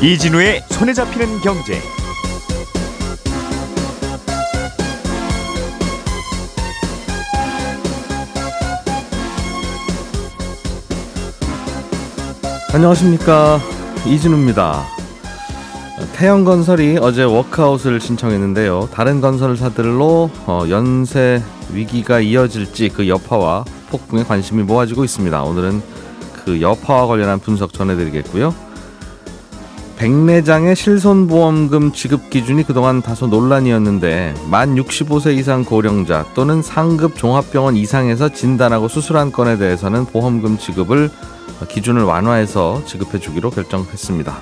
이진우의 손에 잡히는 경제. 안녕하십니까 이진우입니다. 태영건설이 어제 워크아웃을 신청했는데요. 다른 건설사들로 어, 연쇄 위기가 이어질지 그 여파와 폭풍에 관심이 모아지고 있습니다. 오늘은 그 여파와 관련한 분석 전해드리겠고요. 백내장의 실손보험금 지급 기준이 그동안 다소 논란이었는데 만 65세 이상 고령자 또는 상급 종합병원 이상에서 진단하고 수술한 건에 대해서는 보험금 지급을 기준을 완화해서 지급해 주기로 결정했습니다.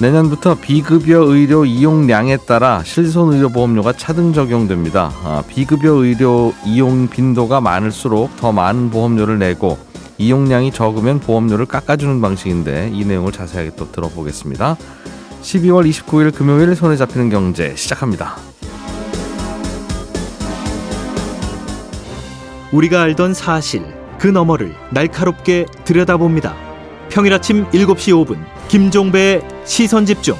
내년부터 비급여 의료 이용량에 따라 실손의료보험료가 차등 적용됩니다. 아, 비급여 의료 이용 빈도가 많을수록 더 많은 보험료를 내고 이용량이 적으면 보험료를 깎아주는 방식인데 이 내용을 자세하게 또 들어보겠습니다. 12월 29일 금요일 손에 잡히는 경제 시작합니다. 우리가 알던 사실 그 너머를 날카롭게 들여다봅니다. 평일 아침 7시 5분 김종배의 시선 집중.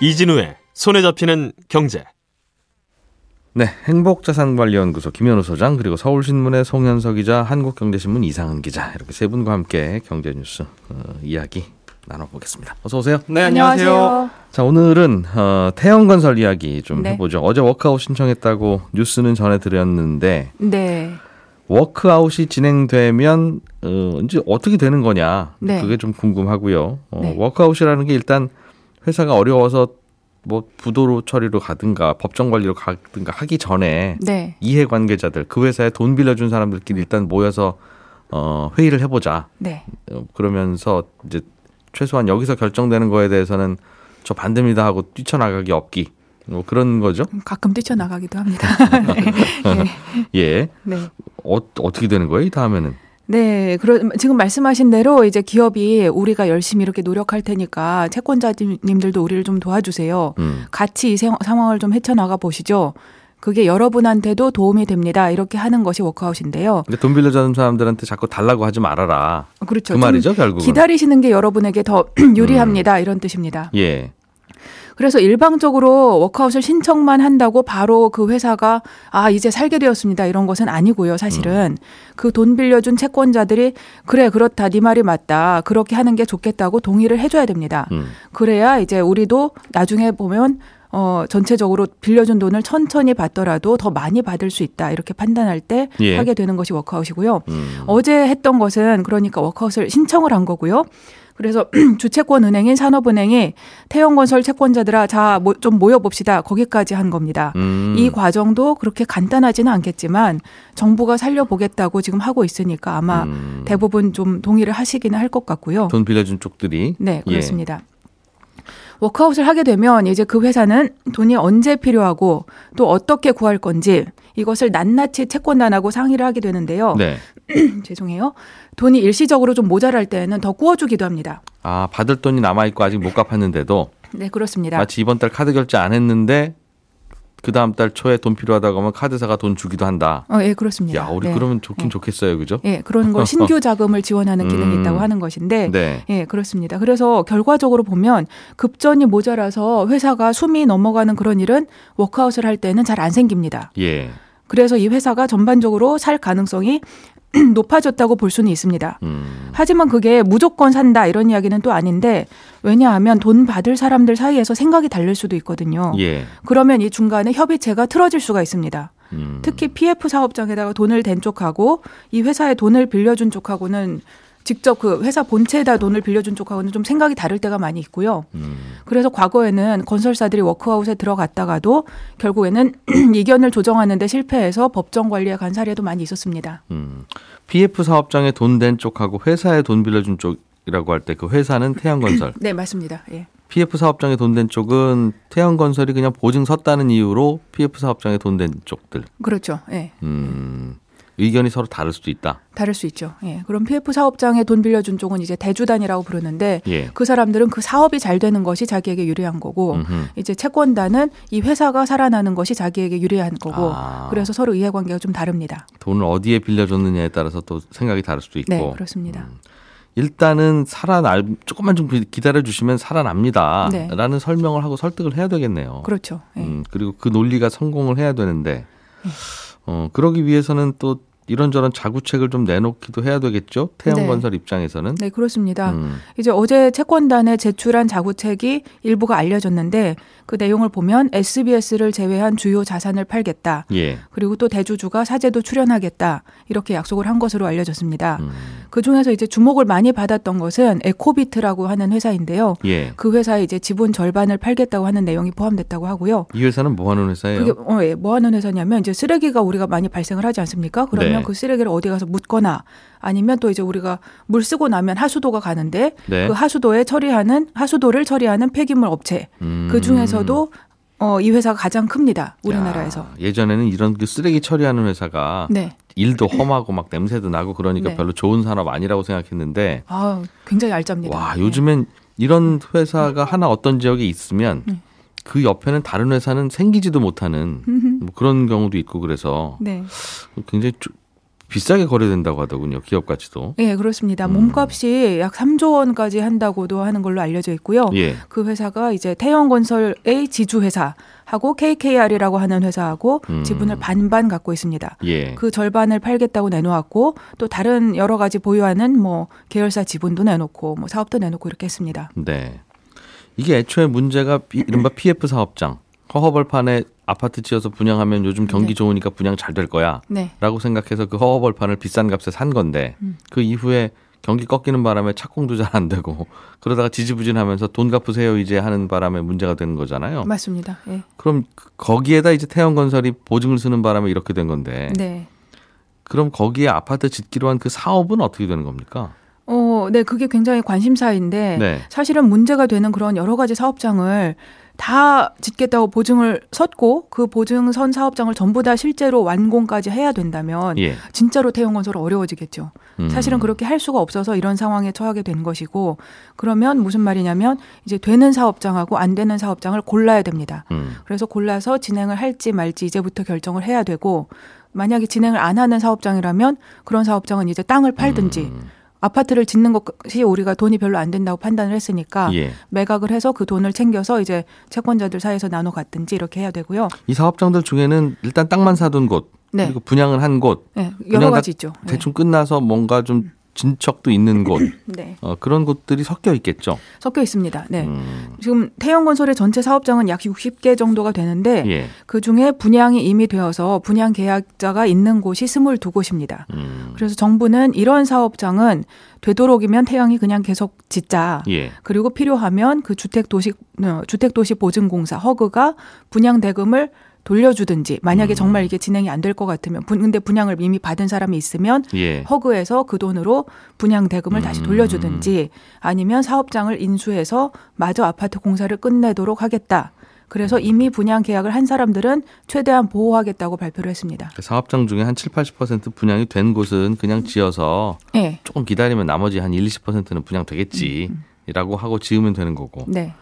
이진우의 손에 잡히는 경제. 네, 행복자산관리연구소 김현우 소장 그리고 서울신문의 송현석 기자, 한국경제신문 이상은 기자 이렇게 세 분과 함께 경제 뉴스 어, 이야기 나눠보겠습니다. 어서 오세요. 네, 안녕하세요. 자, 오늘은 어, 태영건설 이야기 좀 네. 해보죠. 어제 워크아웃 신청했다고 뉴스는 전해드렸는데 네. 워크아웃이 진행되면 어, 이제 어떻게 되는 거냐 네. 그게 좀 궁금하고요. 어, 네. 워크아웃이라는 게 일단 회사가 어려워서 뭐 부도로 처리로 가든가 법정 관리로 가든가 하기 전에 네. 이해 관계자들 그 회사에 돈 빌려준 사람들끼리 일단 모여서 어, 회의를 해보자. 네. 어, 그러면서 이제 최소한 여기서 결정되는 거에 대해서는 저 반대입니다 하고 뛰쳐나가기 없기 뭐 그런 거죠. 가끔 뛰쳐나가기도 합니다. 네. 예. 네. 어, 어떻게 되는 거예요? 이 다음에는 네, 그러, 지금 말씀하신 대로 이제 기업이 우리가 열심히 이렇게 노력할 테니까 채권자님들도 우리를 좀 도와주세요. 음. 같이 이 세- 상황을 좀 헤쳐나가 보시죠. 그게 여러분한테도 도움이 됩니다. 이렇게 하는 것이 워크아웃인데요. 근데 돈 빌려주는 사람들한테 자꾸 달라고 하지 말아라. 그렇죠. 그좀 말이죠, 결국은. 기다리시는 게 여러분에게 더 유리합니다. 이런 뜻입니다. 예. 그래서 일방적으로 워크아웃을 신청만 한다고 바로 그 회사가 아 이제 살게 되었습니다 이런 것은 아니고요 사실은 그돈 빌려준 채권자들이 그래 그렇다 네 말이 맞다 그렇게 하는 게 좋겠다고 동의를 해줘야 됩니다 음. 그래야 이제 우리도 나중에 보면 어 전체적으로 빌려준 돈을 천천히 받더라도 더 많이 받을 수 있다 이렇게 판단할 때 예. 하게 되는 것이 워크아웃이고요 음. 어제 했던 것은 그러니까 워크아웃을 신청을 한 거고요. 그래서 주채권 은행인 산업은행이 태영건설 채권자들아 자 좀 모여봅시다 거기까지 한 겁니다. 음. 이 과정도 그렇게 간단하지는 않겠지만 정부가 살려보겠다고 지금 하고 있으니까 아마 음. 대부분 좀 동의를 하시기는 할 것 같고요. 돈 빌려준 쪽들이 네, 예. 그렇습니다. 워크아웃을 하게 되면 이제 그 회사는 돈이 언제 필요하고 또 어떻게 구할 건지 이것을 낱낱이 채권단하고 상의를 하게 되는데요. 네. 죄송해요. 돈이 일시적으로 좀 모자랄 때는 더 구워주기도 합니다. 아 받을 돈이 남아 있고 아직 못 갚았는데도 네, 그렇습니다. 마치 이번 달 카드 결제 안 했는데 그 다음 달 초에 돈 필요하다고 하면 카드사가 돈 주기도 한다. 어, 예, 그렇습니다. 야, 우리 네. 그러면 좋긴 네. 좋겠어요, 그죠? 예, 그런 걸 신규 자금을 지원하는 기능이 음. 있다고 하는 것인데, 네. 예, 그렇습니다. 그래서 결과적으로 보면 급전이 모자라서 회사가 숨이 넘어가는 그런 일은 워크아웃을 할 때는 잘 안 생깁니다. 예. 그래서 이 회사가 전반적으로 살 가능성이 높아졌다고 볼 수는 있습니다. 음. 하지만 그게 무조건 산다 이런 이야기는 또 아닌데 왜냐하면 돈 받을 사람들 사이에서 생각이 다를 수도 있거든요. 예. 그러면 이 중간에 협의체가 틀어질 수가 있습니다. 음. 특히 PF 사업장에다가 돈을 댄 쪽하고 이 회사에 돈을 빌려준 쪽하고는 직접 그 회사 본체에다 돈을 빌려준 쪽하고는 좀 생각이 다를 때가 많이 있고요. 음. 그래서 과거에는 건설사들이 워크아웃에 들어갔다가도 결국에는 이견을 조정하는데 실패해서 법정 관리에 간 사례도 많이 있었습니다. 음. PF 사업장에 돈댄 쪽하고 회사에 돈 빌려준 쪽이라고 할 때 그 회사는 태양건설. 네, 맞습니다. 예. PF 사업장에 돈댄 쪽은 태양건설이 그냥 보증 섰다는 이유로 PF 사업장에 돈댄 쪽들. 그렇죠. 예. 음. 의견이 서로 다를 수도 있다. 다를 수 있죠. 예. 그럼 PF 사업장에 돈 빌려준 쪽은 이제 대주단이라고 부르는데 예. 그 사람들은 그 사업이 잘 되는 것이 자기에게 유리한 거고 음흠. 이제 채권단은 이 회사가 살아나는 것이 자기에게 유리한 거고 아. 그래서 서로 이해관계가 좀 다릅니다. 돈을 어디에 빌려줬느냐에 따라서 또 생각이 다를 수도 있고. 네, 그렇습니다. 음. 일단은 살아날 조금만 좀 기다려 주시면 살아납니다. 네. 라는 설명을 하고 설득을 해야 되겠네요. 그렇죠. 예. 음, 그리고 그 논리가 성공을 해야 되는데 어, 그러기 위해서는 또 이런저런 자구책을 좀 내놓기도 해야 되겠죠. 태양건설 입장에서는. 네, 그렇습니다. 음, 이제 어제 채권단에 제출한 자구책이 일부가 알려졌는데 그 내용을 보면 SBS를 제외한 주요 자산을 팔겠다. 예. 그리고 또 대주주가 사제도 출연하겠다. 이렇게 약속을 한 것으로 알려졌습니다. 음, 그 중에서 이제 주목을 많이 받았던 것은 에코비트라고 하는 회사인데요. 예. 그 회사에 이제 지분 절반을 팔겠다고 하는 내용이 포함됐다고 하고요. 이 회사는 뭐 하는 회사예요? 그게 어, 예, 뭐 하는 회사냐면 이제 쓰레기가 우리가 많이 발생을 하지 않습니까? 그러면 네. 그 쓰레기를 어디 가서 묻거나 아니면 또 이제 우리가 물 쓰고 나면 하수도가 가는데 네. 그 하수도에 처리하는 하수도를 처리하는 폐기물 업체 음. 그 중에서도 어, 이 회사가 가장 큽니다. 우리나라에서. 야, 예전에는 이런 그 쓰레기 처리하는 회사가 네. 일도 험하고 막 냄새도 나고 그러니까 네. 별로 좋은 산업 아니라고 생각했는데 아, 굉장히 알짭니다. 와 네. 요즘엔 이런 회사가 하나 어떤 지역에 있으면 네. 그 옆에는 다른 회사는 생기지도 못하는 뭐 그런 경우도 있고 그래서 네. 굉장히 좀 비싸게 거래된다고 하더군요 기업 가치도 예, 그렇습니다. 음. 몸값이 약 3조 원까지 한다고도 하는 걸로 알려져 있고요. 예 그 회사가 이제 태영건설의 지주 회사하고 KKR이라고 하는 회사하고 음. 지분을 반반 갖고 있습니다. 예. 그 절반을 팔겠다고 내놓았고 또 다른 여러 가지 보유하는 뭐 계열사 지분도 내놓고 뭐 사업도 내놓고 이렇게 했습니다. 네. 이게 애초에 문제가 비- 이른바 PF 사업장 허허벌판에 아파트 지어서 분양하면 요즘 경기 네. 좋으니까 분양 잘 될 거야. 네. 라고 생각해서 그 허허벌판을 비싼 값에 산 건데 음. 그 이후에 경기 꺾이는 바람에 착공도 잘 안 되고 그러다가 지지부진하면서 돈 갚으세요 이제 하는 바람에 문제가 되는 거잖아요. 맞습니다. 예. 그럼 그- 거기에다 이제 태양건설이 보증을 쓰는 바람에 이렇게 된 건데 네. 그럼 거기에 아파트 짓기로 한 그 사업은 어떻게 되는 겁니까? 어, 네, 그게 굉장히 관심사인데 네. 사실은 문제가 되는 그런 여러 가지 사업장을 다 짓겠다고 보증을 섰고 그 보증 선 사업장을 전부 다 실제로 완공까지 해야 된다면 예. 진짜로 태용건설 어려워지겠죠. 음. 사실은 그렇게 할 수가 없어서 이런 상황에 처하게 된 것이고 그러면 무슨 말이냐면 이제 되는 사업장하고 안 되는 사업장을 골라야 됩니다. 음. 그래서 골라서 진행을 할지 말지 이제부터 결정을 해야 되고 만약에 진행을 안 하는 사업장이라면 그런 사업장은 이제 땅을 팔든지 음. 아파트를 짓는 것이 우리가 돈이 별로 안 된다고 판단을 했으니까 예. 매각을 해서 그 돈을 챙겨서 이제 채권자들 사이에서 나눠 갔든지 이렇게 해야 되고요. 이 사업장들 중에는 일단 땅만 사둔 곳 네. 그리고 분양을 한 곳 네, 여러 다 가지 있죠. 네. 대충 끝나서 뭔가 좀 진척도 있는 곳 네. 어, 그런 곳들이 섞여 있겠죠. 섞여 있습니다. 네. 음. 지금 태영건설의 전체 사업장은 약 60개 정도가 되는데 예. 그 중에 분양이 이미 되어서 분양 계약자가 있는 곳이 22곳입니다. 음. 그래서 정부는 이런 사업장은 되도록이면 태양이 그냥 계속 짓자. 예. 그리고 필요하면 그 주택 도시 어, 주택 도시 보증공사 허그가 분양 대금을 돌려주든지 만약에 음. 정말 이게 진행이 안 될 것 같으면 분- 근데 분양을 이미 받은 사람이 있으면 예. 허그에서 그 돈으로 분양 대금을 다시 음. 돌려주든지 아니면 사업장을 인수해서 마저 아파트 공사를 끝내도록 하겠다. 그래서 이미 분양 계약을 한 사람들은 최대한 보호하겠다고 발표를 했습니다. 그 사업장 중에 한 7, 80% 분양이 된 곳은 그냥 지어서 네. 조금 기다리면 나머지 한 1, 20%는 분양 되겠지. 라고 하고 지으면 되는 거고 네.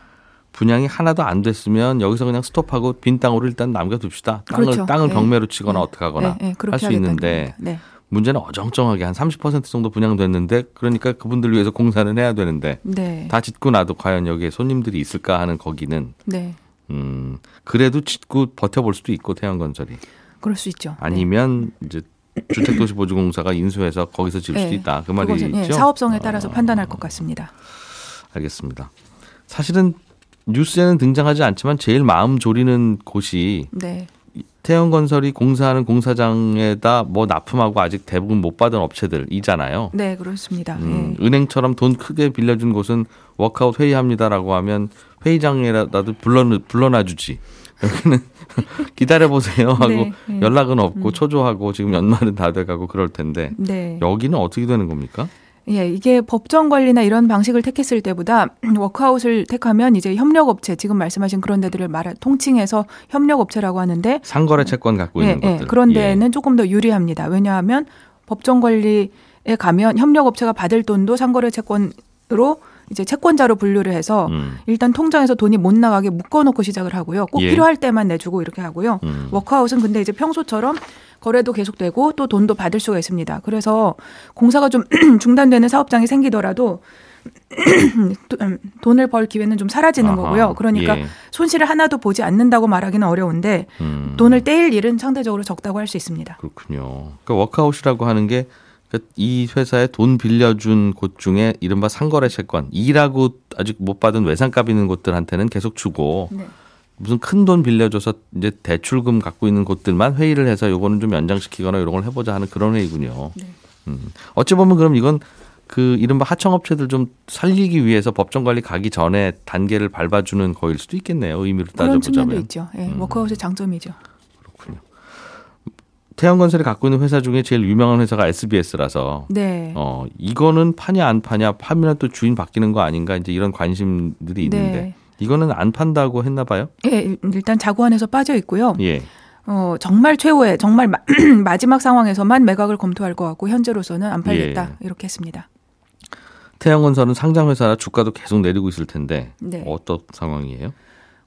분양이 하나도 안 됐으면 여기서 그냥 스톱하고 빈 땅으로 일단 남겨둡시다. 땅을 그렇죠. 땅을 네. 경매로 치거나 네. 어떻게 하거나 네, 네, 할수 있는데. 네. 문제는 어정쩡하게 한 30% 정도 분양됐는데 그러니까 그분들 위해서 공사는 해야 되는데 네. 다 짓고 나도 과연 여기에 손님들이 있을까 하는 거기는 네. 음 그래도 짓고 버텨볼 수도 있고 태양건설이 그럴 수 있죠. 아니면 이제 주택도시보증공사가 인수해서 거기서 지을 수도 네. 있다 그 말이죠. 예, 사업성에 따라서 어, 판단할 것 같습니다. 알겠습니다. 사실은 뉴스에는 등장하지 않지만 제일 마음 졸이는 곳이 네. 태양건설이 공사하는 공사장에다 뭐 납품하고 아직 대부분 못 받은 업체들이잖아요. 네, 그렇습니다. 음, 예. 은행처럼 돈 크게 빌려준 곳은 워크아웃 회의합니다라고 하면 회의장에라도 불러 불러놔 주지. 여기는 기다려 보세요 하고 네, 네. 연락은 없고 초조하고 지금 연말은 다 돼가고 그럴 텐데 네. 여기는 어떻게 되는 겁니까? 예, 이게 법정 관리나 이런 방식을 택했을 때보다 워크아웃을 택하면 이제 협력업체 지금 말씀하신 그런 데들을 말 통칭해서 협력업체라고 하는데 상거래 채권 갖고 예, 있는 예, 것들. 그런 예. 데는 조금 더 유리합니다. 왜냐하면 법정 관리에 가면 협력업체가 받을 돈도 상거래 채권으로 이제 채권자로 분류를 해서 음. 일단 통장에서 돈이 못 나가게 묶어놓고 시작을 하고요. 꼭 예. 필요할 때만 내주고 이렇게 하고요. 음. 워크아웃은 근데 이제 평소처럼 거래도 계속되고 또 돈도 받을 수가 있습니다. 그래서 공사가 좀 중단되는 사업장이 생기더라도 또, 음, 돈을 벌 기회는 좀 사라지는 아하, 거고요. 그러니까 예. 손실을 하나도 보지 않는다고 말하기는 어려운데 음. 돈을 떼일 일은 상대적으로 적다고 할 수 있습니다. 그렇군요. 그러니까 워크아웃이라고 하는 게 이 회사에 돈 빌려준 곳 중에 이른바 상거래 채권, 일하고 아직 못 받은 외상값 있는 곳들한테는 계속 주고 네. 무슨 큰 돈 빌려줘서 이제 대출금 갖고 있는 곳들만 회의를 해서 요거는 좀 연장시키거나 이런 걸 해보자 하는 그런 회의군요. 네. 음. 어찌 보면 그럼 이건 그 이른바 하청업체들 좀 살리기 위해서 법정 관리 가기 전에 단계를 밟아주는 거일 수도 있겠네요. 의미로 그런 측면도 따져보자면. 있죠. 예, 음. 워크아웃의 장점이죠. 그렇군요. 태양건설이 갖고 있는 회사 중에 제일 유명한 회사가 SBS라서 네. 어 이거는 파냐 안 파냐 파면 또 주인 바뀌는 거 아닌가 이제 이런 관심들이 있는데 네. 이거는 안 판다고 했나 봐요. 예, 일단 자구 안에서 빠져 있고요. 예. 어, 정말 최후의 정말 마, 마지막 상황에서만 매각을 검토할 것 같고 현재로서는 안 팔겠다 예. 이렇게 했습니다. 태양건설은 상장 회사라 주가도 계속 내리고 있을 텐데 네. 어떤 상황이에요?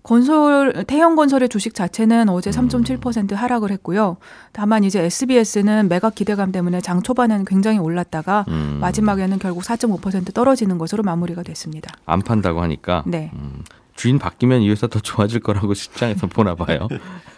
건설 태형건설의 주식 자체는 음. 어제 3.7% 하락을 했고요. 다만 이제 SBS는 매각 기대감 때문에 장 초반에는 굉장히 올랐다가 음, 마지막에는 결국 4.5% 떨어지는 것으로 마무리가 됐습니다. 안 판다고 하니까 네. 음, 주인 바뀌면 이 회사 더 좋아질 거라고 시장에서 보나 봐요.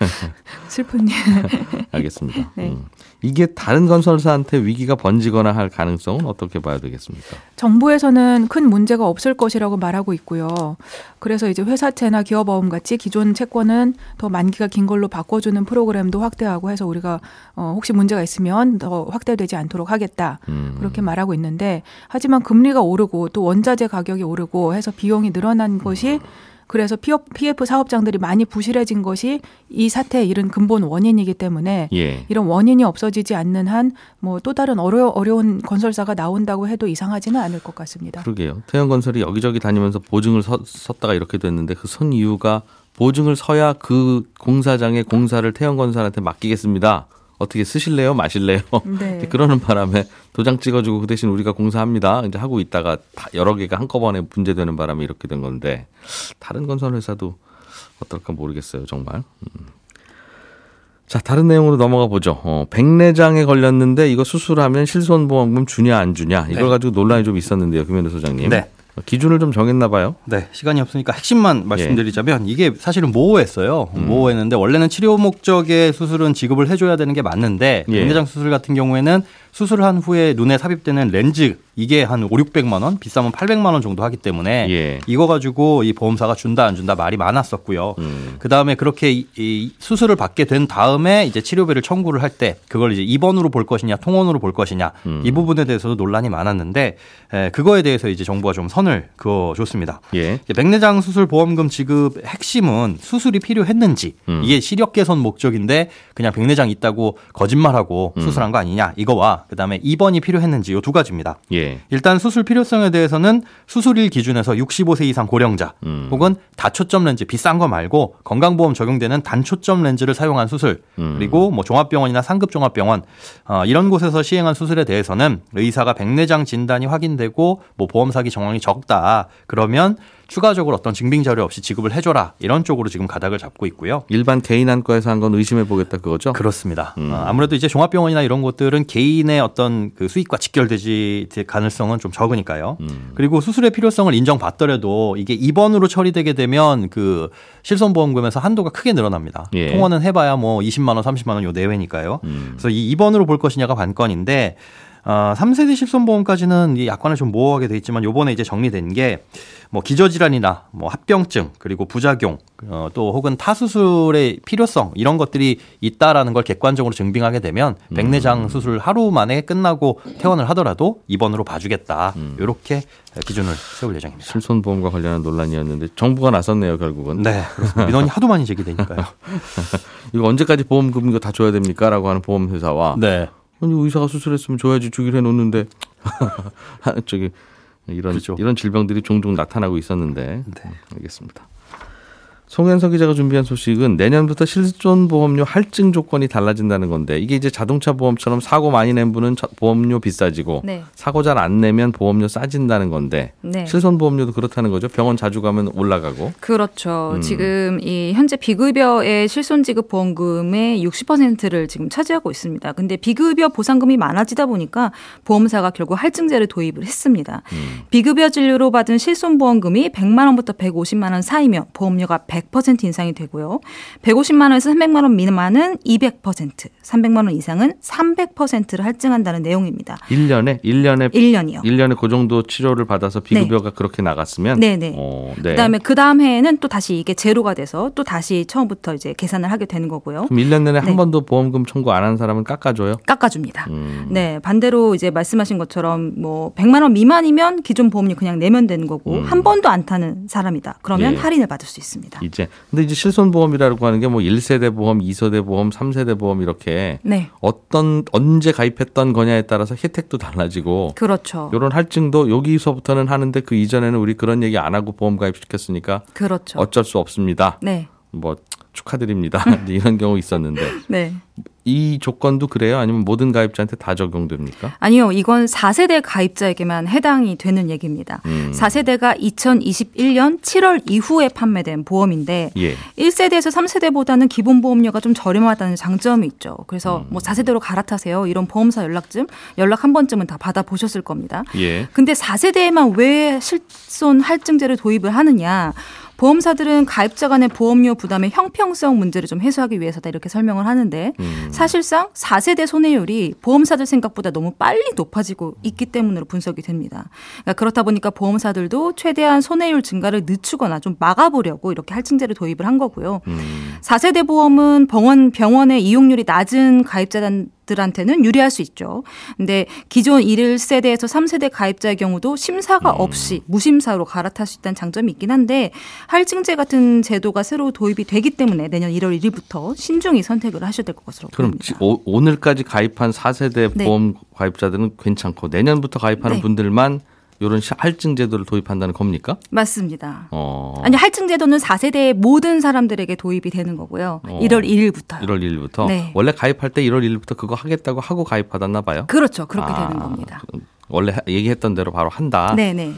슬픈 일. 알겠습니다. 네. 음. 이게 다른 건설사한테 위기가 번지거나 할 가능성은 어떻게 봐야 되겠습니까? 정부에서는 큰 문제가 없을 것이라고 말하고 있고요. 그래서 이제 회사채나 기업어음 같이 기존 채권은 더 만기가 긴 걸로 바꿔주는 프로그램도 확대하고 해서 우리가 어, 혹시 문제가 있으면 더 확대되지 않도록 하겠다. 음. 그렇게 말하고 있는데 하지만 금리가 오르고 또 원자재 가격이 오르고 해서 비용이 늘어난 것이 그래서 PF 사업장들이 많이 부실해진 것이 이 사태의 이른 근본 원인이기 때문에 예. 이런 원인이 없어지지 않는 한 뭐 또 다른 어려, 어려운 건설사가 나온다고 해도 이상하지는 않을 것 같습니다. 그러게요. 태양건설이 여기저기 다니면서 보증을 서, 섰다가 이렇게 됐는데 그 선 이유가 보증을 서야 그 공사장의 공사를 태양건설한테 맡기겠습니다. 어떻게 쓰실래요? 마실래요? 네. 그러는 바람에 도장 찍어주고 그 대신 우리가 공사합니다. 이제 하고 있다가 다 여러 개가 한꺼번에 문제되는 바람에 이렇게 된 건데 다른 건설 회사도 어떨까 모르겠어요. 정말. 음. 자 다른 내용으로 넘어가 보죠. 어, 백내장에 걸렸는데 이거 수술하면 실손보험금 주냐 안 주냐 이걸 네. 가지고 논란이 좀 있었는데요, 김현우 소장님. 네. 어, 기준을 좀 정했나 봐요. 네, 시간이 없으니까 핵심만 말씀드리자면 이게 사실은 모호했어요. 모호했는데 원래는 치료 목적의 수술은 지급을 해줘야 되는 게 맞는데 예. 백내장 수술 같은 경우에는 수술한 후에 눈에 삽입되는 렌즈 이게 한 5, 600만 원, 비싸면 800만 원 정도 하기 때문에 예. 이거 가지고 이 보험사가 준다 안 준다 말이 많았었고요. 음. 그 다음에 그렇게 이, 이 수술을 받게 된 다음에 이제 치료비를 청구를 할 때 그걸 이제 입원으로 볼 것이냐 통원으로 볼 것이냐 음. 이 부분에 대해서도 논란이 많았는데 에, 그거에 대해서 이제 정부가 좀 선을 그어 줬습니다. 예. 이제 백내장 수술 보험금 지급 핵심은 수술이 필요했는지 음. 이게 시력 개선 목적인데 그냥 백내장 있다고 거짓말하고 음. 수술한 거 아니냐 이거와 그다음에 입원이 필요했는지 요두 가지입니다. 예. 일단 수술 필요성에 대해서는 수술일 기준에서 65세 이상 고령자 음. 혹은 다초점 렌즈 비싼 거 말고 건강보험 적용되는 단초점 렌즈를 사용한 수술 음. 그리고 뭐 종합병원이나 상급 종합병원 어, 이런 곳에서 시행한 수술에 대해서는 의사가 백내장 진단이 확인되고 뭐 보험 사기 정황이 적다 그러면 추가적으로 어떤 증빙 자료 없이 지급을 해줘라 이런 쪽으로 지금 가닥을 잡고 있고요. 일반 개인 안과에서 한 건 의심해 보겠다 그거죠? 그렇습니다. 음. 어, 아무래도 이제 종합병원이나 이런 곳들은 개인의 어떤 그 수익과 직결되지 될 가능성은 좀 적으니까요. 음. 그리고 수술의 필요성을 인정받더라도 이게 입원으로 처리되게 되면 그 실손보험금에서 한도가 크게 늘어납니다. 예. 통원은 해봐야 뭐 20만 원, 30만 원 요 내외니까요. 음. 그래서 이 입원으로 볼 것이냐가 관건인데 어, 3세대 실손보험까지는 이 약관에 좀 모호하게 돼 있지만 요번에 이제 정리된 게 뭐 기저질환이나 뭐 합병증 그리고 부작용 어, 또 혹은 타수술의 필요성 이런 것들이 있다라는 걸 객관적으로 증빙하게 되면 음. 백내장 수술 하루 만에 끝나고 퇴원을 하더라도 입원으로 봐주겠다 음. 이렇게 기준을 세울 예정입니다. 실손보험과 관련한 논란이었는데 정부가 나섰네요 결국은. 네. 민원이 하도 많이 제기되니까요. 이거 언제까지 보험금 이거 다 줘야 됩니까? 라고 하는 보험회사와 네. 아니 의사가 수술했으면 줘야지 주기로 해놓는데 저기 이런 그렇죠. 이런 질병들이 종종 나타나고 있었는데 네. 알겠습니다. 송현석 기자가 준비한 소식은 내년부터 실손보험료 할증 조건이 달라진다는 건데 이게 이제 자동차 보험처럼 사고 많이 낸 분은 저- 보험료 비싸지고 네. 사고 잘 안 내면 보험료 싸진다는 건데 네. 실손보험료도 그렇다는 거죠. 병원 자주 가면 올라가고. 그렇죠. 음. 지금 이 현재 비급여의 실손 지급 보험금의 60%를 지금 차지하고 있습니다. 근데 비급여 보상금이 많아지다 보니까 보험사가 결국 할증제를 도입을 했습니다. 음. 비급여 진료로 받은 실손 보험금이 100만 원부터 150만 원 사이면 보험료가 100% 인상이 되고요. 150만 원에서 300만 원 미만은 200%, 300만 원 이상은 300%를 할증한다는 내용입니다. 1년에 1년에 1년이요. 1년에 그 정도 치료를 받아서 비급여가 그렇게 나갔으면 네 네. 어, 네. 그다음에 그 다음 해에는 또 다시 이게 제로가 돼서 또 다시 처음부터 이제 계산을 하게 되는 거고요. 그럼 1년 내내 네. 한 번도 보험금 청구 안 한 사람은 깎아줘요? 깎아줍니다. 음. 네, 반대로 이제 말씀하신 것처럼 뭐 100만 원 미만이면 기존 보험료 그냥 내면 되는 거고 음. 한 번도 안 타는 사람이다. 그러면 예. 할인을 받을 수 있습니다. 이제 근데 이제 실손 보험이라고 하는 게 뭐 1세대 보험, 2세대 보험, 3세대 보험 이렇게 네, 어떤 언제 가입했던 거냐에 따라서 혜택도 달라지고 그렇죠. 이런 할증도 여기서부터는 하는데 그 이전에는 우리 그런 얘기 안 하고 보험 가입시켰으니까 그렇죠. 어쩔 수 없습니다. 네, 뭐 축하드립니다. 이제 이런 경우 있었는데 네. 이 조건도 그래요? 아니면 모든 가입자한테 다 적용됩니까? 아니요, 이건 4세대 가입자에게만 해당이 되는 얘기입니다. 음. 4세대가 2021년 7월 이후에 판매된 보험인데 예. 1세대에서 3세대보다는 기본 보험료가 좀 저렴하다는 장점이 있죠. 그래서 음. 뭐 4세대로 갈아타세요. 이런 보험사 연락쯤 연락 한 번쯤은 다 받아 보셨을 겁니다. 예. 근데 4세대에만 왜 실손 할증제를 도입을 하느냐? 보험사들은 가입자 간의 보험료 부담의 형평성 문제를 좀 해소하기 위해서다 이렇게 설명을 하는데 음. 사실상 4세대 손해율이 보험사들 생각보다 너무 빨리 높아지고 있기 때문으로 분석이 됩니다. 그러니까 그렇다 보니까 보험사들도 최대한 손해율 증가를 늦추거나 좀 막아보려고 이렇게 할증제를 도입을 한 거고요. 음. 4세대 보험은 병원 병원의 이용률이 낮은 가입자 들한테는 유리할 수 있죠. 근데 기존 1세대에서 3세대 가입자의 경우도 심사가 없이 무심사로 갈아탈 수 있다는 장점이 있긴 한데 할증제 같은 제도가 새로 도입이 되기 때문에 내년 1월 1일부터 신중히 선택을 하셔야 될 것으로 그럼 보입니다. 지- 오, 오늘까지 가입한 4세대 네. 보험 가입자들은 괜찮고 내년부터 가입하는 네. 분들만 이런 시- 할증 제도를 도입한다는 겁니까? 맞습니다. 어. 아니 할증 제도는 4세대 모든 사람들에게 도입이 되는 거고요. 어. 1월 1일부터요. 1월 1일부터 네. 원래 가입할 때 1월 1일부터 그거 하겠다고 하고 가입받았나 봐요. 그렇죠. 그렇게 아, 되는 겁니다. 그- 원래 하- 얘기했던 대로 바로 한다. 네, 네.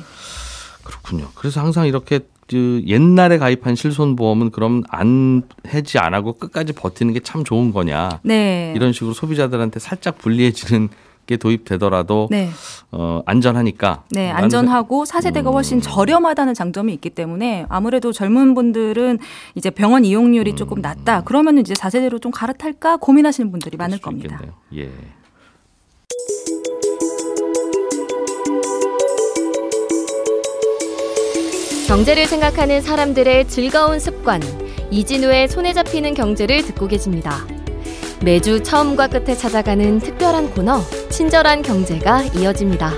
그렇군요. 그래서 항상 이렇게 그 옛날에 가입한 실손보험은 그럼 안 해지 안 하고 끝까지 버티는 게 참 좋은 거냐. 네. 이런 식으로 소비자들한테 살짝 불리해지는 게 도입되더라도 네. 어, 안전하니까. 네, 안전하고 4세대가 음. 훨씬 저렴하다다 장점이 있기 때문에 아무래도 젊은 분들은 이제 병원 이용률이 조금 낮다. 그러면 이제 4세대로 좀 갈아탈까 고민하시는 분들이 많을 겁니다. 있겠네요. 예. 경제를 생각하는 사람들의 즐거운 습관 이진우의 손에 잡히는 경제를 듣고 계십니다. 매주 처음과 끝에 찾아가는 특별한 코너 친절한 경제가 이어집니다.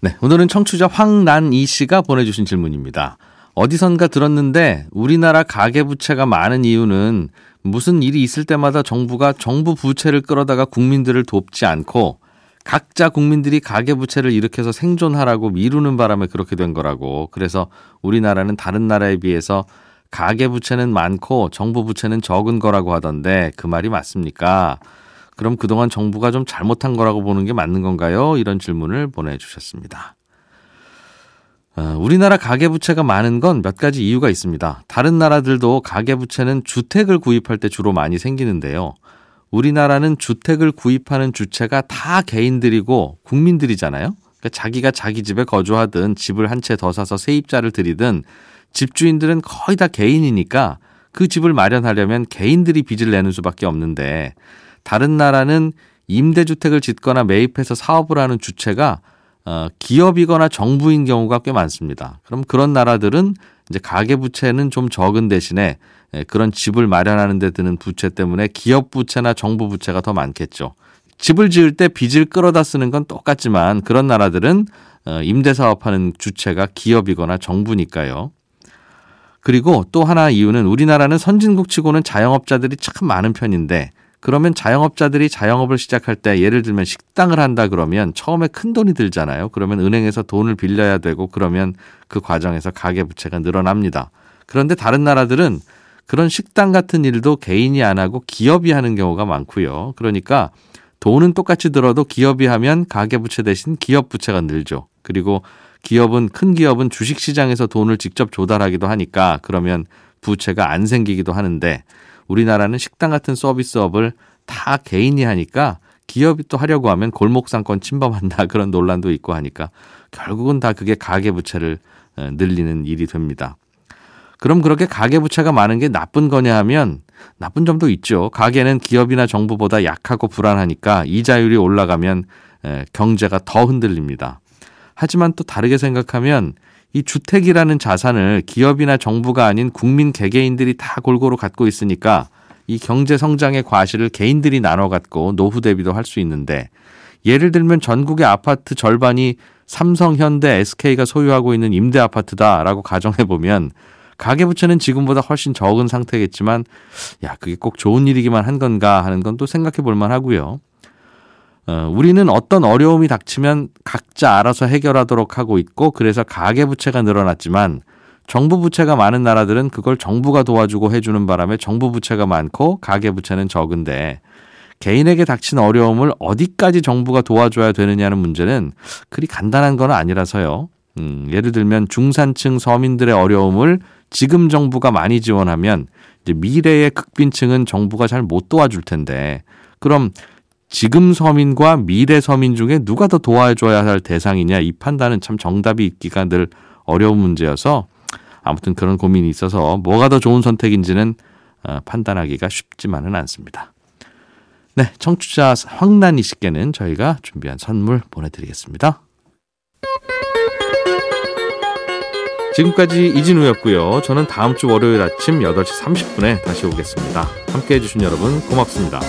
네, 오늘은 청취자 황난이 씨가 보내주신 질문입니다. 어디선가 들었는데 우리나라 가계부채가 많은 이유는 무슨 일이 있을 때마다 정부가 정부 부채를 끌어다가 국민들을 돕지 않고 각자 국민들이 가계부채를 일으켜서 생존하라고 미루는 바람에 그렇게 된 거라고. 그래서 우리나라는 다른 나라에 비해서 가계 부채는 많고 정부 부채는 적은 거라고 하던데 그 말이 맞습니까? 그럼 그동안 정부가 좀 잘못한 거라고 보는 게 맞는 건가요? 이런 질문을 보내주셨습니다. 어, 우리나라 가계부채가 많은 건 몇 가지 이유가 있습니다. 다른 나라들도 가계부채는 주택을 구입할 때 주로 많이 생기는데요. 우리나라는 주택을 구입하는 주체가 다 개인들이고 국민들이잖아요. 그러니까 자기가 자기 집에 거주하든 집을 한 채 더 사서 세입자를 들이든 집주인들은 거의 다 개인이니까 그 집을 마련하려면 개인들이 빚을 내는 수밖에 없는데 다른 나라는 임대주택을 짓거나 매입해서 사업을 하는 주체가 어, 기업이거나 정부인 경우가 꽤 많습니다. 그럼 그런 나라들은 이제 가계부채는 좀 적은 대신에 예, 그런 집을 마련하는 데 드는 부채 때문에 기업 부채나 정부 부채가 더 많겠죠. 집을 지을 때 빚을 끌어다 쓰는 건 똑같지만 그런 나라들은 어, 임대사업하는 주체가 기업이거나 정부니까요. 그리고 또 하나 이유는 우리나라는 선진국 치고는 자영업자들이 참 많은 편인데 그러면 자영업자들이 자영업을 시작할 때 예를 들면 식당을 한다 그러면 처음에 큰 돈이 들잖아요. 그러면 은행에서 돈을 빌려야 되고 그러면 그 과정에서 가계 부채가 늘어납니다. 그런데 다른 나라들은 그런 식당 같은 일도 개인이 안 하고 기업이 하는 경우가 많고요. 그러니까 돈은 똑같이 들어도 기업이 하면 가계 부채 대신 기업 부채가 늘죠. 그리고 기업은 큰 기업은 주식 시장에서 돈을 직접 조달하기도 하니까 그러면 부채가 안 생기기도 하는데 우리나라는 식당 같은 서비스업을 다 개인이 하니까 기업이 또 하려고 하면 골목상권 침범한다 그런 논란도 있고 하니까 결국은 다 그게 가계부채를 어, 늘리는 일이 됩니다. 그럼 그렇게 가계부채가 많은 게 나쁜 거냐 하면 나쁜 점도 있죠. 가계는 기업이나 정부보다 약하고 불안하니까 이자율이 올라가면 경제가 더 흔들립니다. 하지만 또 다르게 생각하면 이 주택이라는 자산을 기업이나 정부가 아닌 국민 개개인들이 다 골고루 갖고 있으니까 이 경제 성장의 과실을 개인들이 나눠 갖고 노후 대비도 할 수 있는데 예를 들면 전국의 아파트 절반이 삼성, 현대, SK가 소유하고 있는 임대 아파트다라고 가정해 보면 가계부채는 지금보다 훨씬 적은 상태겠지만 야 그게 꼭 좋은 일이기만 한 건가 하는 건 또 생각해 볼 만 하고요. 어, 우리는 어떤 어려움이 닥치면 각자 알아서 해결하도록 하고 있고 그래서 가계 부채가 늘어났지만 정부 부채가 많은 나라들은 그걸 정부가 도와주고 해주는 바람에 정부 부채가 많고 가계 부채는 적은데 개인에게 닥친 어려움을 어디까지 정부가 도와줘야 되느냐는 문제는 그리 간단한 건 아니라서요. 음, 예를 들면 중산층 서민들의 어려움을 지금 정부가 많이 지원하면 미래의 극빈층은 정부가 잘 못 도와줄 텐데 그럼 지금 서민과 미래 서민 중에 누가 더 도와줘야 할 대상이냐 이 판단은 참 정답이 있기가 늘 어려운 문제여서 아무튼 그런 고민이 있어서 뭐가 더 좋은 선택인지는 어, 판단하기가 쉽지만은 않습니다. 네, 청취자 황난이 씨께는 저희가 준비한 선물 보내드리겠습니다. 지금까지 이진우였고요. 저는 다음 주 월요일 아침 8시 30분에 다시 오겠습니다. 함께 해주신 여러분 고맙습니다.